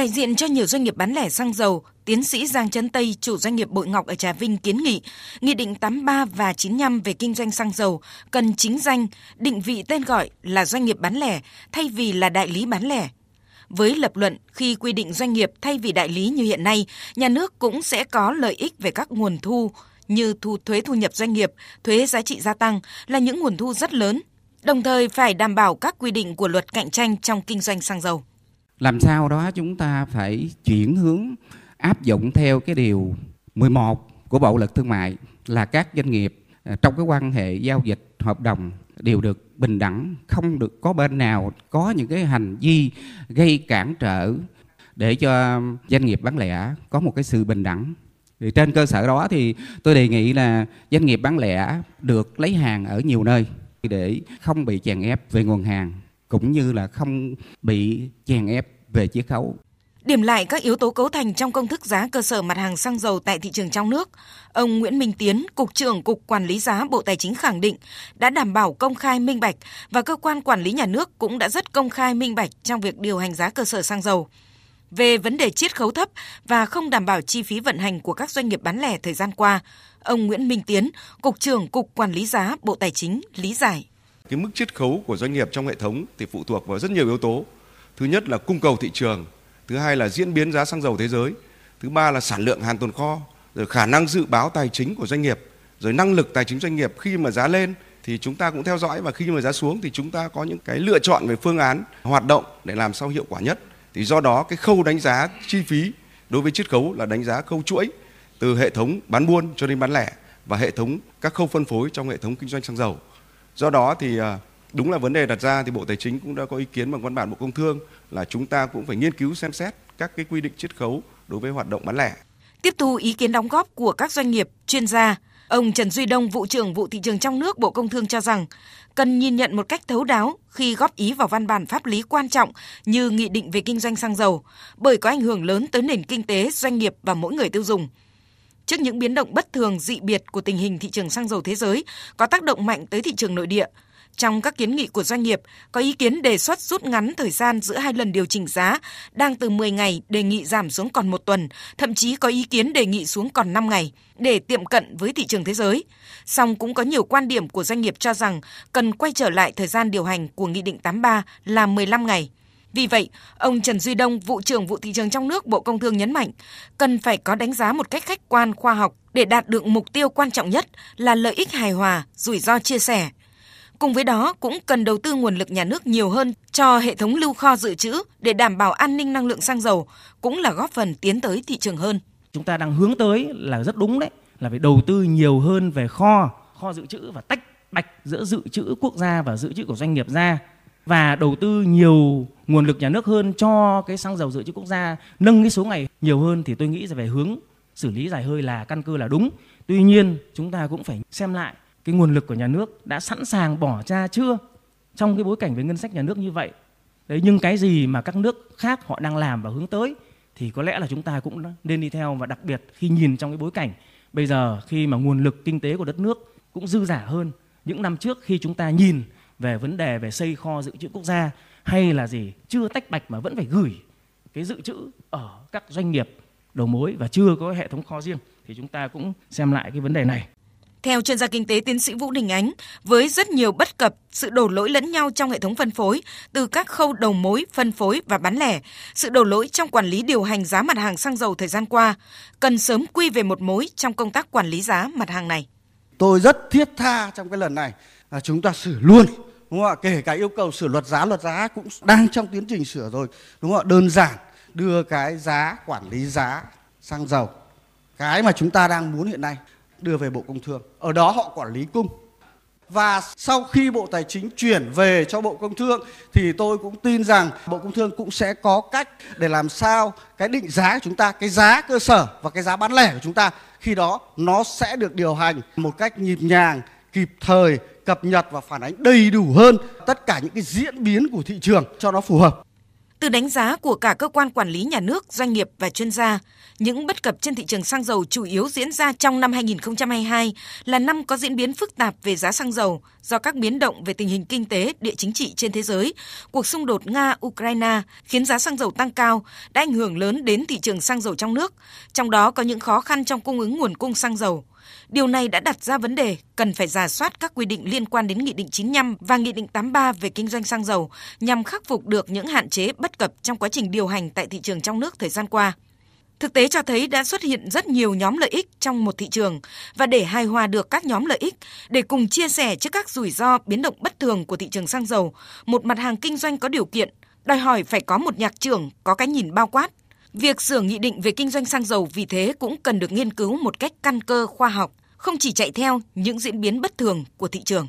Đại diện cho nhiều doanh nghiệp bán lẻ xăng dầu, tiến sĩ Giang Trấn Tây, chủ doanh nghiệp Bội Ngọc ở Trà Vinh kiến nghị, Nghị định 83 và 95 về kinh doanh xăng dầu cần chính danh, định vị tên gọi là doanh nghiệp bán lẻ thay vì là đại lý bán lẻ. Với lập luận khi quy định doanh nghiệp thay vì đại lý như hiện nay, nhà nước cũng sẽ có lợi ích về các nguồn thu như thu thuế thu nhập doanh nghiệp, thuế giá trị gia tăng là những nguồn thu rất lớn, đồng thời phải đảm bảo các quy định của luật cạnh tranh trong kinh doanh xăng dầu làm sao đó chúng ta phải chuyển hướng áp dụng theo cái điều 11 của Bộ luật Thương mại là các doanh nghiệp à, trong cái quan hệ giao dịch hợp đồng đều được bình đẳng, không được có bên nào có những cái hành vi gây cản trở để cho doanh nghiệp bán lẻ có một cái sự bình đẳng. Thì trên cơ sở đó thì tôi đề nghị là doanh nghiệp bán lẻ được lấy hàng ở nhiều nơi để không bị chèn ép về nguồn hàng cũng như là không bị chèn ép về chiết khấu. Điểm lại các yếu tố cấu thành trong công thức giá cơ sở mặt hàng xăng dầu tại thị trường trong nước, ông Nguyễn Minh Tiến, Cục trưởng Cục Quản lý giá Bộ Tài chính khẳng định đã đảm bảo công khai minh bạch và cơ quan quản lý nhà nước cũng đã rất công khai minh bạch trong việc điều hành giá cơ sở xăng dầu. Về vấn đề chiết khấu thấp và không đảm bảo chi phí vận hành của các doanh nghiệp bán lẻ thời gian qua, ông Nguyễn Minh Tiến, Cục trưởng Cục Quản lý giá Bộ Tài chính lý giải cái mức chiết khấu của doanh nghiệp trong hệ thống thì phụ thuộc vào rất nhiều yếu tố. Thứ nhất là cung cầu thị trường, thứ hai là diễn biến giá xăng dầu thế giới, thứ ba là sản lượng hàng tồn kho, rồi khả năng dự báo tài chính của doanh nghiệp, rồi năng lực tài chính doanh nghiệp khi mà giá lên thì chúng ta cũng theo dõi và khi mà giá xuống thì chúng ta có những cái lựa chọn về phương án hoạt động để làm sao hiệu quả nhất. Thì do đó cái khâu đánh giá chi phí đối với chiết khấu là đánh giá khâu chuỗi từ hệ thống bán buôn cho đến bán lẻ và hệ thống các khâu phân phối trong hệ thống kinh doanh xăng dầu do đó thì à, đúng là vấn đề đặt ra thì bộ tài chính cũng đã có ý kiến bằng văn bản bộ công thương là chúng ta cũng phải nghiên cứu xem xét các cái quy định chiết khấu đối với hoạt động bán lẻ tiếp thu ý kiến đóng góp của các doanh nghiệp chuyên gia Ông Trần Duy Đông, vụ trưởng vụ thị trường trong nước Bộ Công Thương cho rằng cần nhìn nhận một cách thấu đáo khi góp ý vào văn bản pháp lý quan trọng như nghị định về kinh doanh xăng dầu, bởi có ảnh hưởng lớn tới nền kinh tế, doanh nghiệp và mỗi người tiêu dùng. Trước những biến động bất thường dị biệt của tình hình thị trường xăng dầu thế giới có tác động mạnh tới thị trường nội địa, trong các kiến nghị của doanh nghiệp, có ý kiến đề xuất rút ngắn thời gian giữa hai lần điều chỉnh giá, đang từ 10 ngày đề nghị giảm xuống còn một tuần, thậm chí có ý kiến đề nghị xuống còn 5 ngày để tiệm cận với thị trường thế giới. Song cũng có nhiều quan điểm của doanh nghiệp cho rằng cần quay trở lại thời gian điều hành của Nghị định 83 là 15 ngày. Vì vậy, ông Trần Duy Đông, vụ trưởng vụ thị trường trong nước Bộ Công Thương nhấn mạnh, cần phải có đánh giá một cách khách quan khoa học để đạt được mục tiêu quan trọng nhất là lợi ích hài hòa, rủi ro chia sẻ. Cùng với đó cũng cần đầu tư nguồn lực nhà nước nhiều hơn cho hệ thống lưu kho dự trữ để đảm bảo an ninh năng lượng xăng dầu, cũng là góp phần tiến tới thị trường hơn. Chúng ta đang hướng tới là rất đúng đấy, là phải đầu tư nhiều hơn về kho, kho dự trữ và tách bạch giữa dự trữ quốc gia và dự trữ của doanh nghiệp ra và đầu tư nhiều nguồn lực nhà nước hơn cho cái xăng dầu dự trữ quốc gia nâng cái số ngày nhiều hơn thì tôi nghĩ là về hướng xử lý dài hơi là căn cơ là đúng. Tuy nhiên, chúng ta cũng phải xem lại cái nguồn lực của nhà nước đã sẵn sàng bỏ ra chưa trong cái bối cảnh về ngân sách nhà nước như vậy. Đấy, nhưng cái gì mà các nước khác họ đang làm và hướng tới thì có lẽ là chúng ta cũng nên đi theo và đặc biệt khi nhìn trong cái bối cảnh bây giờ khi mà nguồn lực kinh tế của đất nước cũng dư giả hơn những năm trước khi chúng ta nhìn về vấn đề về xây kho dự trữ quốc gia hay là gì chưa tách bạch mà vẫn phải gửi cái dự trữ ở các doanh nghiệp đầu mối và chưa có hệ thống kho riêng thì chúng ta cũng xem lại cái vấn đề này. Theo chuyên gia kinh tế tiến sĩ Vũ Đình Ánh, với rất nhiều bất cập, sự đổ lỗi lẫn nhau trong hệ thống phân phối, từ các khâu đầu mối, phân phối và bán lẻ, sự đổ lỗi trong quản lý điều hành giá mặt hàng xăng dầu thời gian qua, cần sớm quy về một mối trong công tác quản lý giá mặt hàng này. Tôi rất thiết tha trong cái lần này là chúng ta xử luôn đúng không ạ? Kể cả yêu cầu sửa luật giá luật giá cũng đang trong tiến trình sửa rồi. Đúng không ạ? Đơn giản, đưa cái giá quản lý giá xăng dầu, cái mà chúng ta đang muốn hiện nay, đưa về bộ công thương. Ở đó họ quản lý cung. Và sau khi bộ tài chính chuyển về cho bộ công thương, thì tôi cũng tin rằng bộ công thương cũng sẽ có cách để làm sao cái định giá của chúng ta, cái giá cơ sở và cái giá bán lẻ của chúng ta, khi đó nó sẽ được điều hành một cách nhịp nhàng kịp thời cập nhật và phản ánh đầy đủ hơn tất cả những cái diễn biến của thị trường cho nó phù hợp. Từ đánh giá của cả cơ quan quản lý nhà nước, doanh nghiệp và chuyên gia, những bất cập trên thị trường xăng dầu chủ yếu diễn ra trong năm 2022 là năm có diễn biến phức tạp về giá xăng dầu do các biến động về tình hình kinh tế, địa chính trị trên thế giới, cuộc xung đột Nga-Ukraine khiến giá xăng dầu tăng cao, đã ảnh hưởng lớn đến thị trường xăng dầu trong nước, trong đó có những khó khăn trong cung ứng nguồn cung xăng dầu. Điều này đã đặt ra vấn đề cần phải giả soát các quy định liên quan đến Nghị định 95 và Nghị định 83 về kinh doanh xăng dầu nhằm khắc phục được những hạn chế bất cập trong quá trình điều hành tại thị trường trong nước thời gian qua. Thực tế cho thấy đã xuất hiện rất nhiều nhóm lợi ích trong một thị trường và để hài hòa được các nhóm lợi ích, để cùng chia sẻ trước các rủi ro biến động bất thường của thị trường xăng dầu, một mặt hàng kinh doanh có điều kiện, đòi hỏi phải có một nhạc trưởng có cái nhìn bao quát. Việc sửa nghị định về kinh doanh xăng dầu vì thế cũng cần được nghiên cứu một cách căn cơ khoa học, không chỉ chạy theo những diễn biến bất thường của thị trường.